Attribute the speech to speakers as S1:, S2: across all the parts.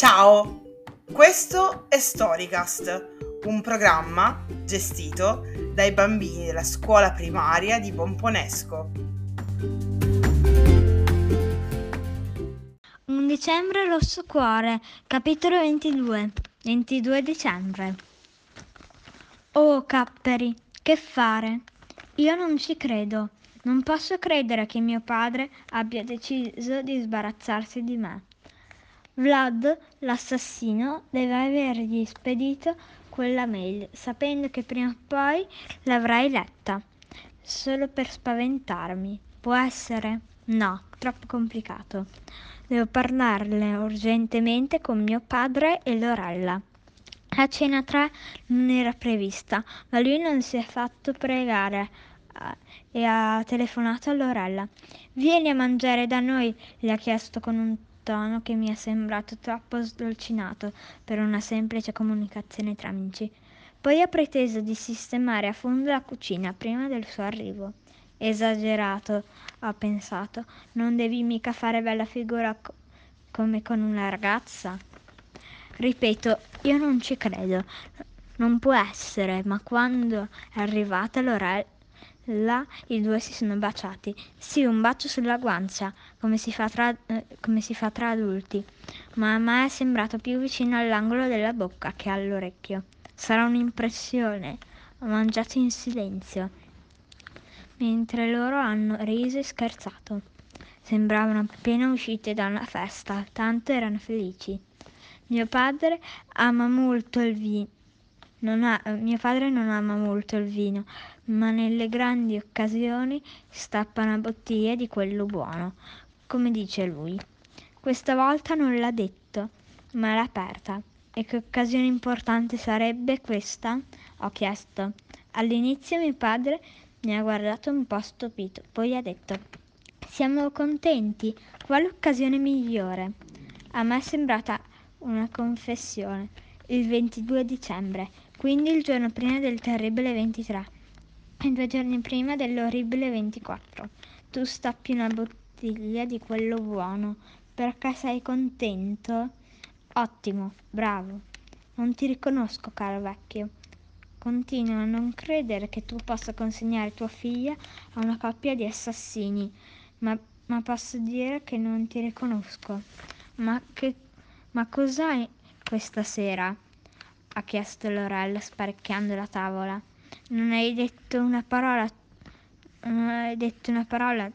S1: Ciao, questo è Storycast, un programma gestito dai bambini della scuola primaria di Pomponesco.
S2: Un dicembre rosso cuore, capitolo 22, 22 dicembre. Oh, Capperi, che fare? Io non ci credo. Non posso credere che mio padre abbia deciso di sbarazzarsi di me. Vlad, l'assassino, deve avergli spedito quella mail, sapendo che prima o poi l'avrai letta, solo per spaventarmi. Può essere? No, troppo complicato. Devo parlarne urgentemente con mio padre e Lorella. La cena 3 non era prevista, ma lui non si è fatto pregare e ha telefonato a Lorella. Vieni a mangiare da noi, le ha chiesto con un tono che mi è sembrato troppo sdolcinato per una semplice comunicazione tra amici. Poi ha preteso di sistemare a fondo la cucina prima del suo arrivo. Esagerato, ho pensato, non devi mica fare bella figura co- come con una ragazza. Ripeto, io non ci credo. Non può essere, ma quando è arrivata Lorella Là i due si sono baciati. Sì, un bacio sulla guancia, come si fa tra, eh, come si fa tra adulti, ma a me è sembrato più vicino all'angolo della bocca che all'orecchio. Sarà un'impressione. Ho mangiato in silenzio, mentre loro hanno riso e scherzato. Sembravano appena uscite da una festa, tanto erano felici. Mio padre ama molto il vino ha, mio padre non ama molto il vino, ma nelle grandi occasioni stappa una bottiglia di quello buono, come dice lui. Questa volta non l'ha detto, ma l'ha aperta. E che occasione importante sarebbe questa? Ho chiesto. All'inizio mio padre mi ha guardato un po' stupito, poi ha detto Siamo contenti, quale occasione migliore? A me è sembrata una confessione. Il 22 dicembre, quindi il giorno prima del terribile 23 due giorni prima dell'orribile 24. Tu stappi una bottiglia di quello buono perché sei contento? Ottimo, bravo. Non ti riconosco, caro vecchio. Continuo a non credere che tu possa consegnare tua figlia a una coppia di assassini, ma, ma posso dire che non ti riconosco. Ma, che, ma cos'hai questa sera? ha chiesto Lorella sparecchiando la tavola. Non hai detto una parola. Non hai detto una parola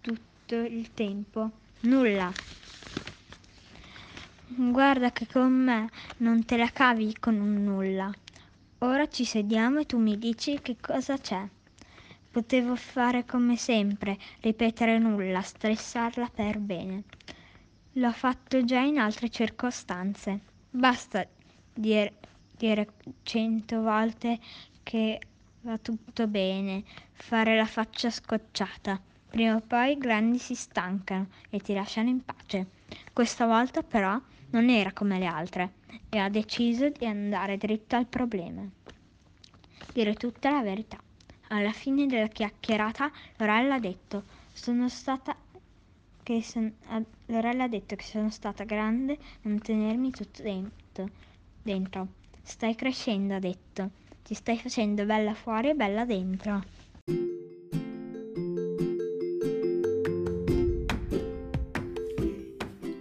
S2: tutto il tempo. Nulla. Guarda che con me non te la cavi con un nulla. Ora ci sediamo e tu mi dici che cosa c'è. Potevo fare come sempre, ripetere nulla, stressarla per bene. L'ho fatto già in altre circostanze. Basta dire, dire cento volte che va tutto bene, fare la faccia scocciata. Prima o poi i grandi si stancano e ti lasciano in pace. Questa volta però non era come le altre e ha deciso di andare dritto al problema. Dire tutta la verità. Alla fine della chiacchierata Lorella ha detto sono stata che son, Lorella ha detto che sono stata grande non tenermi tutto dentro. dentro. Stai crescendo, ha detto. Ti stai facendo bella fuori e bella dentro.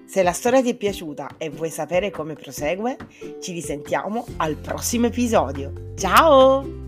S1: Se la storia ti è piaciuta e vuoi sapere come prosegue, ci risentiamo al prossimo episodio. Ciao!